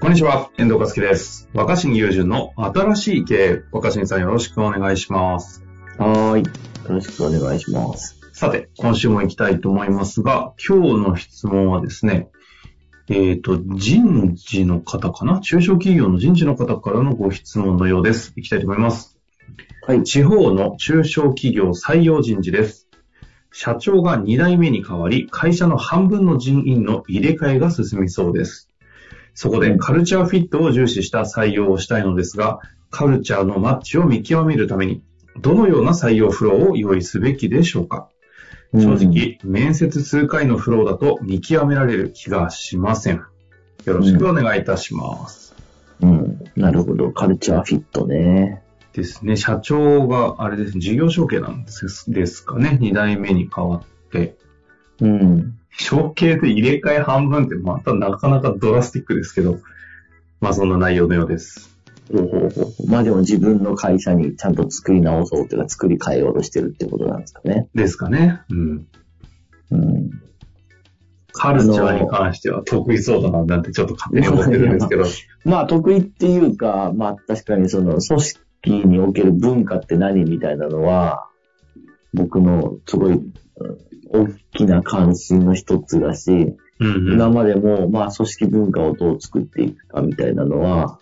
こんにちは、遠藤和樹です。若新雄純の新しい経営。若新さんよろしくお願いします。はーい。よろしくお願いします。さて、今週も行きたいと思いますが、今日の質問はですね、えっ、と、人事の方かな？中小企業の人事の方からのご質問のようです。行きたいと思います。はい。地方の中小企業採用人事です。社長が2代目に変わり、会社の半分の人員の入れ替えが進みそうです。そこでカルチャーフィットを重視した採用をしたいのですが、カルチャーのマッチを見極めるために、どのような採用フローを用意すべきでしょうか？正直、面接数回のフローだと見極められる気がしません。よろしくお願いいたします。うん。なるほど。カルチャーフィットね。ですね、社長が、あれですね、事業承継なんですですかね、2代目に変わって。うん。承継で入れ替え半分ってまたなかなかドラスティックですけど、まあそんな内容のようです。ほうほうほうまあでも自分の会社にちゃんと作り直そうというか作り変えようとしてるってことなんですかね。ですかね。うん。うん。カルチャーに関しては得意そうだななんてちょっと勝手に思ってるんですけど。まあ得意っていうか、まあ確かにその組織における文化って何みたいなのは、僕のすごいうん大きな関心の一つだし、うんうん。今までも、まあ、組織文化をどう作っていくかみたいなのは、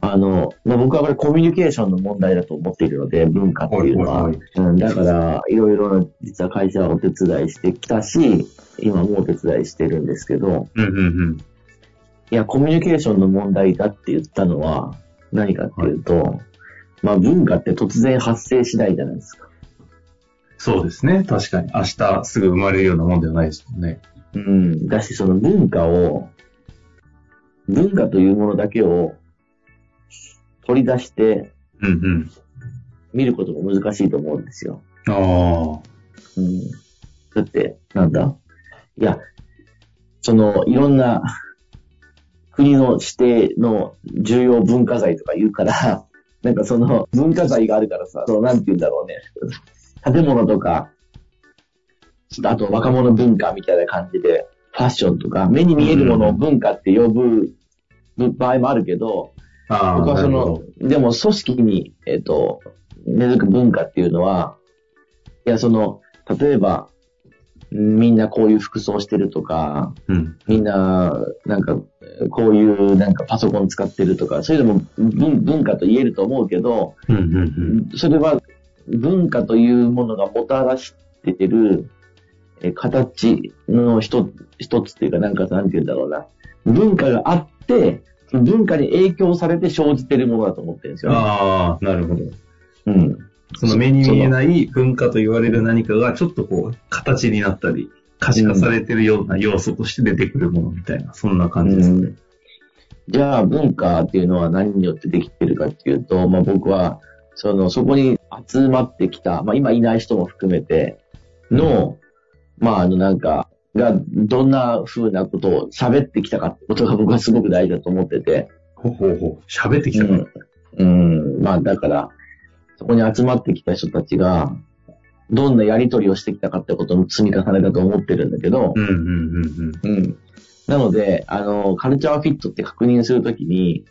あの、まあ、僕はこれコミュニケーションの問題だと思っているので、文化っていうのは。はいはいうん、だから、いろいろな、実は会社はお手伝いしてきたし、今もお手伝いしてるんですけど、うんうんうん。いや、コミュニケーションの問題だって言ったのは、何かっていうと、まあ、文化って突然発生しないじゃないですか。そうですね。確かに。明日すぐ生まれるようなもんではないですもんね。うん。だし、その文化を、文化というものだけを取り出してうんうん。見ることも難しいと思うんですよ。ああ。うん。だって、なんだ？いや、その、いろんな国の指定の重要文化財とか言うから、なんかその文化財があるからさ、そうなんて言うんだろうね。建物とか、あと若者文化みたいな感じで、ファッションとか、目に見えるものを文化って呼ぶ場合もあるけど。僕はその、でも組織に、えっ、と、根付く文化っていうのは、いや、その、例えば、んみんなこういう服装してるとか、ど。うん。みんな、なんか、こういう、なんかパソコン使ってるとか、そういうのも文文化と言えると思うけど、うんうんうん。それは文化というものがもたらしてる、え形の一つ一つっていうか、なんか、なんて言うんだろうな。文化があって、文化に影響されて生じてるものだと思ってるんですよね。ああ、なるほど。うん。その目に見えない文化と言われる何かがちょっとこう、形になったり、可視化されてるような要素として出てくるものみたいな、そんな感じですね。うんじゃあ文化っていうのは何によってできてるかっていうと、まあ僕は、その、そこに集まってきた、まあ今いない人も含めての、まああのなんか、がどんな風なことを喋ってきたかってことが僕はすごく大事だと思ってて、ほうほうほう。喋ってきたかうん。うん。まあだから、そこに集まってきた人たちが、どんなやりとりをしてきたかってことの積み重ねだと思ってるんだけど、うんうんうんうん。うん。なので、あの、カルチャーフィットって確認するときに、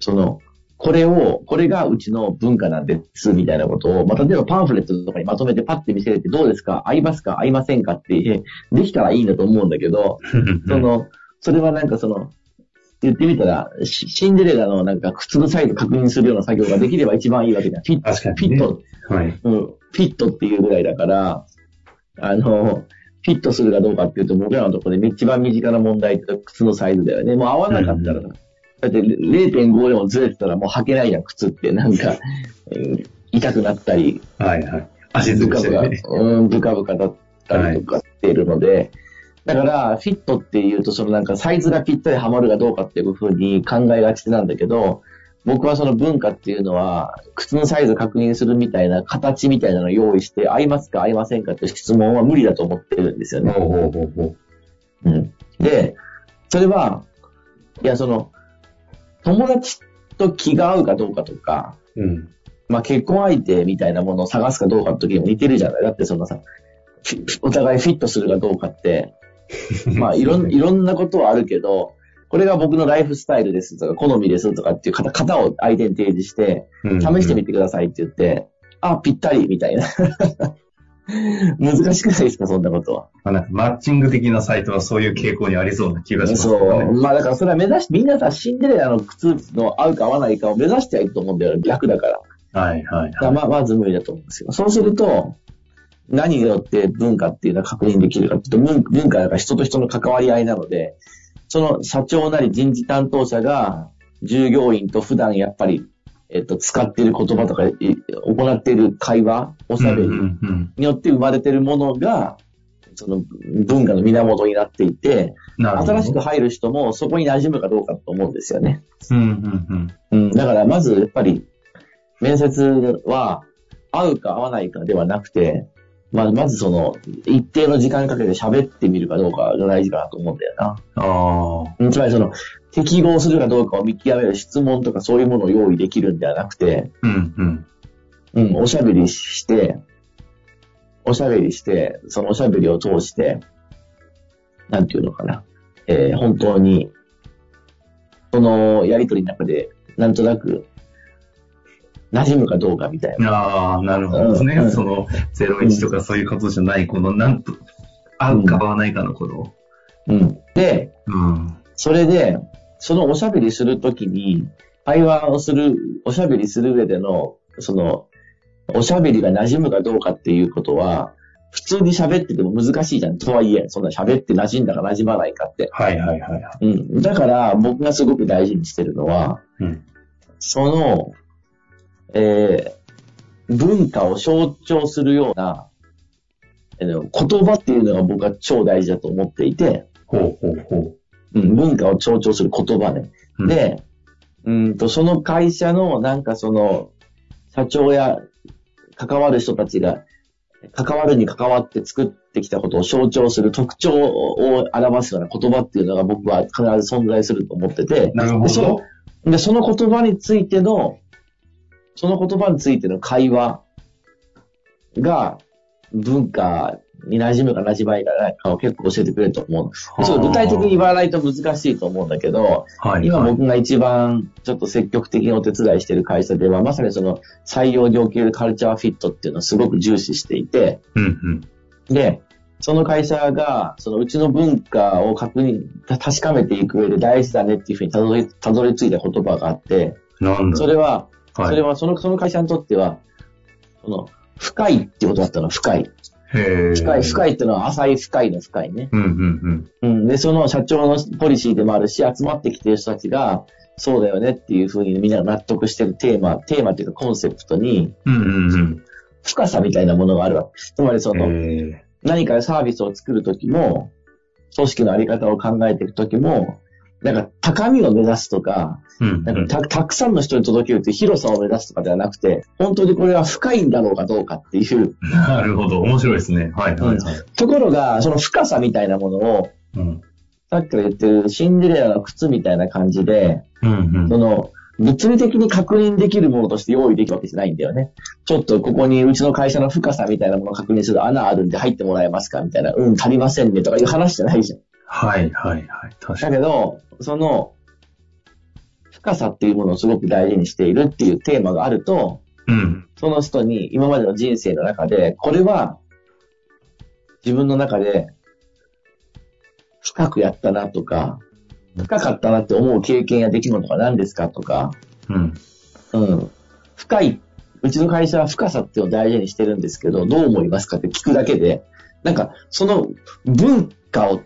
その、これを、これがうちの文化なんです、みたいなことを、まあ、例えばパンフレットとかにまとめてパッて見せれてどうですか？合いますか？合いませんか？って、できたらいいんだと思うんだけど、その、それはなんかその、言ってみたら、シシンデレラのなんか靴のサイズ確認するような作業ができれば一番いいわけじゃん。フィット、確かにね。フィット、はい。うん、フィットっていうぐらいだから、あの、フィットするかどうかっていうと、僕らのところで一番身近な問題って靴のサイズだよね。もう合わなかったら、うんだって0.5でもずれてたらもう履けないじゃん、靴って。なんか、うん痛くなったり、はいはい。足ずブカブカ、るしてね。うん、ブカブカだったりとかしているので、だから、フィットっていうと、そのなんかサイズがぴったりはまるかどうかっていうふうに考えがちなんだけど、僕はその文化っていうのは、靴のサイズ確認するみたいな形みたいなのを用意して、合いますか合いませんかっていう質問は無理だと思ってるんですよね。ほうほうほうほう。うん。で、それは、いや、その、友達と気が合うかどうかとか、うん。まあ結婚相手みたいなものを探すかどうかの時にも似てるじゃないだってそのさ、お互いフィットするかどうかって、まあいろんいろんなことはあるけど、これが僕のライフスタイルですとか、好みですとかっていう型型を相手に提示して、うん試してみてくださいって言って、あ、ぴったりみたいな。難しくないですか、そんなことは。まあなんかマッチング的なサイトはそういう傾向にありそうな気がしますそう。まあだからそれは目指し、みんなさ、シンデレラの靴の合うか合わないかを目指してはいると思うんだよ。逆だから。はいはいはい。ままず無理だと思うんですよ。そうすると、何によって文化っていうのは確認できるかっていうと、文文化は人と人の関わり合いなので、その社長なり人事担当者が従業員と普段やっぱり、えっと、使っている言葉とか、い行っている会話、おしゃべりによって生まれているものが、その文化の源になっていて。新しく入る人もそこに馴染むかどうかと思うんですよね。うんうんうん、だからまずやっぱり、面接は合うか合わないかではなくて、まあ、まずその、一定の時間かけて喋ってみるかどうかが大事かなと思うんだよな。うん。ああ。うんつまりその、適合するかどうかを見極める質問とかそういうものを用意できるんではなくて、うんうん。うん、おしゃべりして、おしゃべりして、そのおしゃべりを通して、なんていうのかな、えー本当に、そのやりとりの中で、なんとなく、馴染むかどうかみたいな。ああ、なるほどですね。うんその、01とかそういうことじゃない、この、なんと、合うか合わないかのこと。うん。で、うん。それで、そのおしゃべりするときに、会話をする、おしゃべりする上での、その、おしゃべりが馴染むかどうかっていうことは、普通に喋ってても難しいじゃん。とはいえ、そんな喋って馴染んだか馴染まないかって。はいはいはいはい。うん。だから、僕がすごく大事にしてるのは、うん。その、えー文化を象徴するような、えー言葉っていうのが僕は超大事だと思っていて、ほうほうほうん、文化を象徴する言葉ね。う。うん、で、うんと、その会社のなんかその、社長や関わる人たちが、関わるに関わって作ってきたことを象徴する特徴を表すような言葉っていうのが僕は必ず存在すると思ってて、なるほどの。で、その言葉についての、その言葉についての会話が文化に馴染むか馴染まないかを結構教えてくれると思う。ちょっと具体的に言わないと難しいと思うんだけど、はい、今はい。僕が一番ちょっと積極的にお手伝いしている会社では、まさにその採用におけるカルチャーフィットっていうのをすごく重視していて、うんうん。で、その会社が、そのうちの文化を確認、た確かめていく上で大事だねっていうふうにたどり、たどり着いた言葉があって、それは、はい、それはその、その会社にとっては、その、深いってことだったの、深い。へ深い、深い。いってのは浅い深いの深いね。うんうんうん。で、その社長のポリシーでもあるし、集まってきてる人たちが、そうだよねっていうふうにみんなが納得してるテーマ、テーマっていうかコンセプトに、うん。うんうんうん。深さみたいなものがあるわけ。つまりその、へ何かサービスを作るときも、組織のあり方を考えていくときも、なんか高みを目指すとか、ーうんなんかたたくさんの人に届けるという広さを目指すとかではなくて、本当にこれは深いんだろうかどうかっていう。なるほど。面白いですね。はいはいはい。ところが、その深さみたいなものを、うん。さっきから言ってるシンデレラの靴みたいな感じで、うんその、物理的に確認できるものとして用意できるわけじゃないんだよね。ちょっとここにうちの会社の深さみたいなものを確認する穴あるんで入ってもらえますかみたいな、うん、足りませんねとかいう話じゃないじゃん。はいはいはい。確かに。だけど、その、深さっていうものをすごく大事にしているっていうテーマがあると、うん。その人に今までの人生の中で、これは自分の中で深くやったなとか、深かったなって思う経験や出来事が何ですかとか、うん。うん。深い、うちの会社は深さっていうのを大事にしてるんですけど、どう思いますかって聞くだけで、なんか、その文化を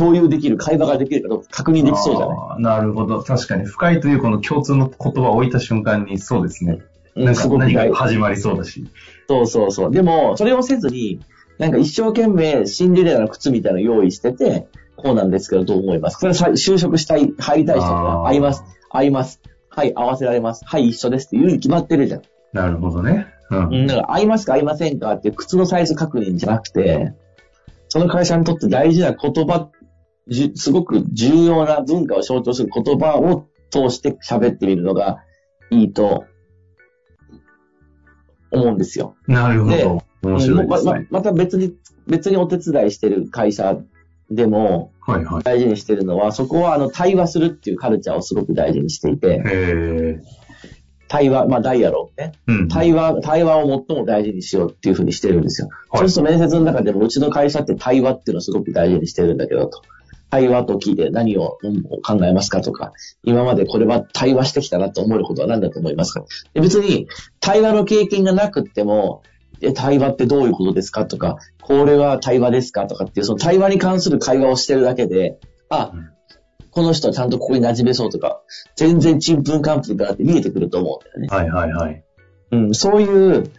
共有できる会話ができるかどうか確認できそうじゃない？なるほど。確かに深いというこの共通の言葉を置いた瞬間にそうですね。うんなんか何か始まりそうだし。そうそうそう。でも、それをせずに、なんか一生懸命シンデレラの靴みたいなの用意してて、こうなんですけどどう思います？かそれ就職したい、入りたい人が合います、合います？はい、合わせられます？はい、一緒ですって言うに決まってるじゃん。なるほどね。うん。うん、だから合いますか合いませんかって靴のサイズ確認じゃなくて、その会社にとって大事な言葉、じゅすごく重要な文化を象徴する言葉を通して喋ってみるのがいいと思うんですよ。なるほでど。面白いでますまね。また別に、別にお手伝いしてる会社でもはいはい。大事にしてるのは、そこはあの対話するっていうカルチャーをすごく大事にしていて。対話、まあダイアローグね。うん。対話、対話を最も大事にしようっていうふうにしてるんですよ。はいそうすると面接の中でも、うちの会社って対話っていうのをすごく大事にしてるんだけど、と。対話と聞いて何をうん考えますかとか、今までこれは対話してきたなと思えることは何だと思いますか？で別に、対話の経験がなくっても、え、対話ってどういうことですかとか、これは対話ですかとかっていう、その対話に関する会話をしてるだけで、あうん、この人はちゃんとここに馴染めそうとか、全然ちんぷんかんぷんだなって見えてくると思うんだよね。はいはいはい。うん、そういう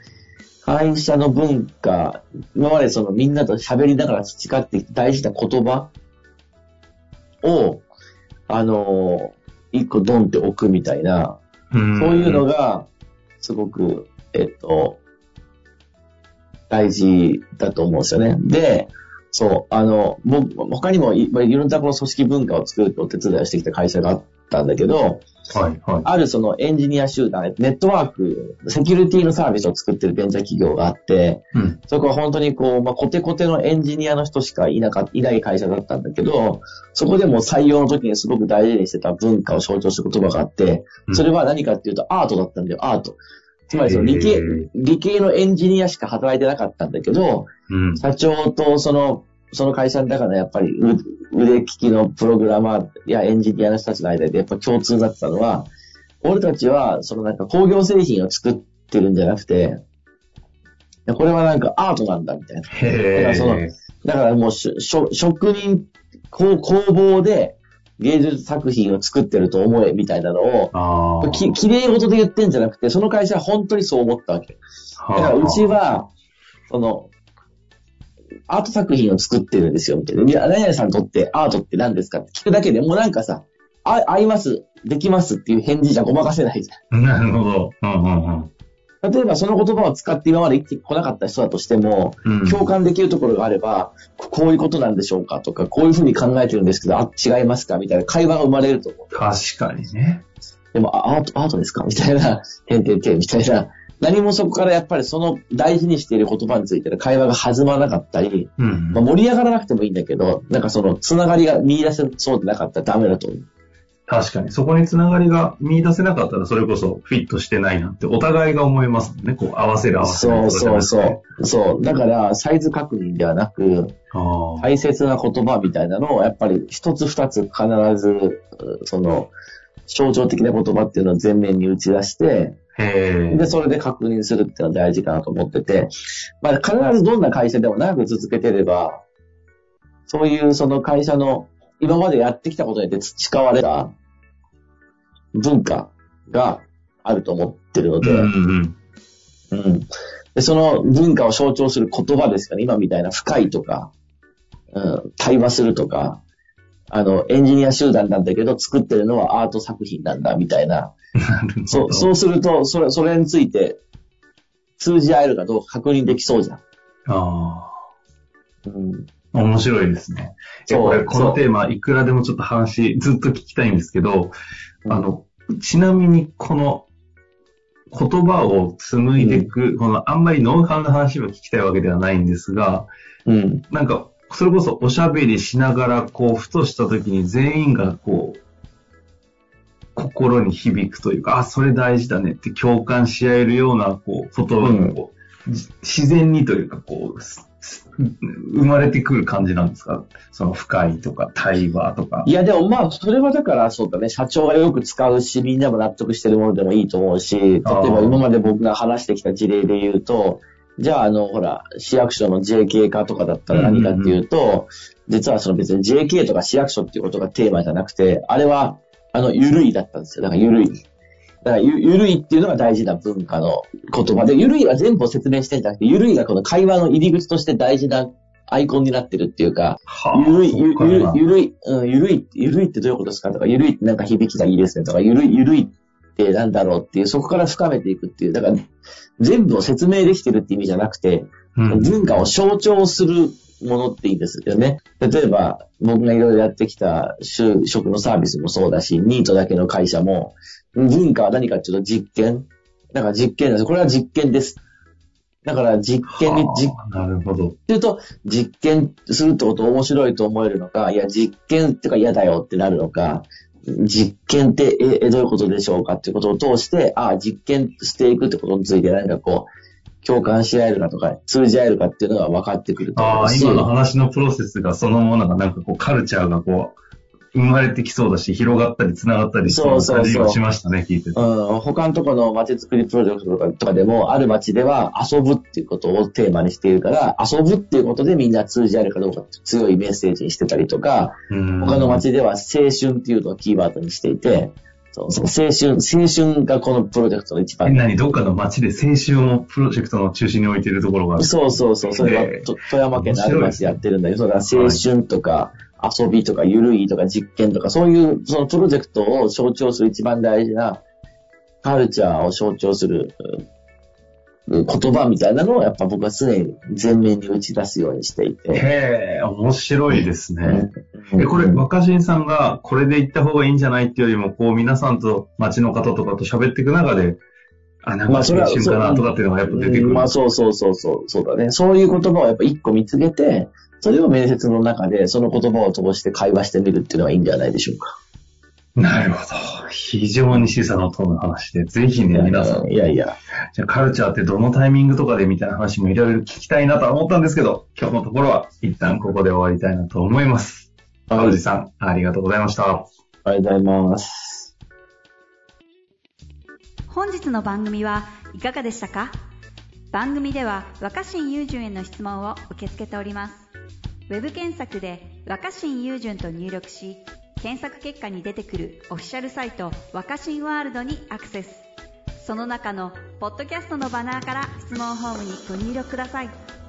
会社の文化、今までそのみんなと喋りながら培ってきた大事な言葉を、あのー一個ドンって置くみたいな、うんそういうのが、すごく、えっと、大事だと思うんですよね。で、そう、あの、僕、他にもいいろんなこの組織文化を作るお手伝いをしてきた会社があったんだけど、はいはい。あるそのエンジニア集団、ネットワーク、セキュリティのサービスを作ってるベンチャー企業があって、うん。そこは本当にこう、まあ、コテコテのエンジニアの人しかいなかいない会社だったんだけど、そこでも採用の時にすごく大事にしてた文化を象徴する言葉があって、それは何かっていうとアートだったんだよ、アート。つまりその理系理系のエンジニアしか働いてなかったんだけど、うん。社長とその、その会社の中のやっぱり腕腕利きのプログラマーやエンジニアの人たちの間でやっぱ共通だったのは、俺たちはそのなんか工業製品を作ってるんじゃなくて、これはなんかアートなんだみたいな。へだからそのえ。だからもうしょ職人、工工房で芸術作品を作ってると思えみたいなのを。き、綺麗事で言ってんじゃなくて、その会社は本当にそう思ったわけ。だからうちは、その、アート作品を作ってるんですよ、みたいな。何々さんにとってアートって何ですかって聞くだけでもうなんかさ、あ、合います、できますっていう返事じゃごまかせないじなるほど。うんうんうん。例えばその言葉を使って今まで生きてこなかった人だとしても、うん共感できるところがあれば、こういうことなんでしょうかとか、こういうふうに考えてるんですけど、あ、違いますかみたいな会話が生まれると思う。確かにね。でも、あアート、アートですかみたいな、てんてんてんみたいな。何もそこからやっぱりその大事にしている言葉についての会話が弾まなかったり、うんまあ、。盛り上がらなくてもいいんだけど、なんかそのつながりが見出せそうでなかったらダメだと思う。確かに。そこにつながりが見出せなかったら、それこそフィットしてないなって、お互いが思いますもんね。こう、合わせる合わせるそうそうそう。そう。だから、サイズ確認ではなく。大切な言葉みたいなのを、やっぱり一つ二つ必ず、その、象徴的な言葉っていうのを前面に打ち出して。で、それで確認するっていうのは大事かなと思ってて、まあ必ずどんな会社でも長く続けてれば、そういうその会社の今までやってきたことによって培われた文化があると思ってるので、うんうんうんでその文化を象徴する言葉ですから、今みたいな深いとか、うん、対話するとか、あの、エンジニア集団なんだけど、作ってるのはアート作品なんだ、みたいな。うん。な。そう、そうすると、それ、それについて、通じ合えるかどうか確認できそうじゃん。あうん。あ。面白いですね。これ、このテーマ、いくらでもちょっと話、ずっと聞きたいんですけど、うんあの、ちなみに、この、言葉を紡いでいく、この、あんまりノウハウの話を聞きたいわけではないんですが、うん。なんか、それこそおしゃべりしながら、こう、ふとした時に全員が、こう、心に響くというか、あ、それ大事だねって共感し合えるような、こう、言葉がこう、じ自然にというか、こう、生まれてくる感じなんですか？その深いとか、対話とかい。や、でもまあ、それはだから、そうだね、社長がよく使うし、みんなも納得してるものでもいいと思うし、例えば今まで僕が話してきた事例で言うと、じゃあ、あの、ほら、市役所の JK 化とかだったら何かっていうと、実はその別に JK とか市役所っていうことがテーマじゃなくて、あれは、あの、ゆるいだったんですよ。だからゆるい。だからゆ、ゆるいっていうのが大事な文化の言葉で、ゆるいは全部を説明してんじゃなくて、ゆるいがこの会話の入り口として大事なアイコンになってるっていうか、はゆるい、ゆるゆるい、うん、ゆるい、ゆるいってどういうことですか？とか、ゆるいってなんか響きがいいですね？とか、ゆるい、ゆるい、ってなんだろうっていう、そこから深めていくっていう、だから全部を説明できてるって意味じゃなくて、うん。文化を象徴するものっていいですよね。例えば、僕がいろいろやってきた就職のサービスもそうだし、ニートだけの会社も、文化は何かっていうと実験。だから実験なんです。これは実験です。だから実験に、実はあなるほど。っていうと、実験するってこと面白いと思えるのか、いや、実験ってか嫌だよってなるのか、実験って、え、えどういうことでしょうかっていうことを通して、ああ、実験していくってことについて何かこう、共感し合えるかとか、通じ合えるかっていうのが分かってくると思ああ。今の話のプロセスがそのものがなんかこうカルチャーがこう、生まれてきそうだし、広がったり繋がったりしそうな感じがしましたね、聞いてて。うん、他のところの街づくりプロジェクトとかでも、ある街では遊ぶっていうことをテーマにしているから、遊ぶっていうことでみんな通じ合えるかどうかって強いメッセージにしてたりとか、うん他の街では青春っていうのをキーワードにしていて、そうそう青春、青春がこのプロジェクトの一番。え何？どっかの街で青春をプロジェクトの中心に置いているところがある。そうそうそう、それはええと富山県のある町でやってるんだけど、だから青春とか遊びとかゆるいとか実験とか、そういうそのプロジェクトを象徴する一番大事なカルチャーを象徴するうん言葉みたいなのをやっぱ僕は常に前面に打ち出すようにしていて。へえ、面白いですね。うんえ、これ、若新さんがこれで行った方がいいんじゃないっていうよりも、こう皆さんと街の方とかと喋っていく中で、あ、なんか青まあそれは春かなとかっていうのがやっぱ出てくる。うんまあそうそうそうそう、そうだね。そういう言葉をやっぱ一個見つけて、それを面接の中でその言葉を通して会話してみるっていうのがいいんじゃないでしょうか。なるほど。非常に示唆の通る話で、ぜひね、皆さん。いやいや。じゃあカルチャーってどのタイミングとかでみたいな話もいろいろ聞きたいなとは思ったんですけど、今日のところは一旦ここで終わりたいなと思います。はい青路さん、ありがとうございました。ありがとうございます。本日の番組はいかがでしたか？番組では若新雄純への質問を受け付けておりますウェブ検索で「若新雄純」と入力し検索結果に出てくるオフィシャルサイト「若新ワールド」にアクセス。その中のポッドキャストのバナーから質問ホームにご入力ください。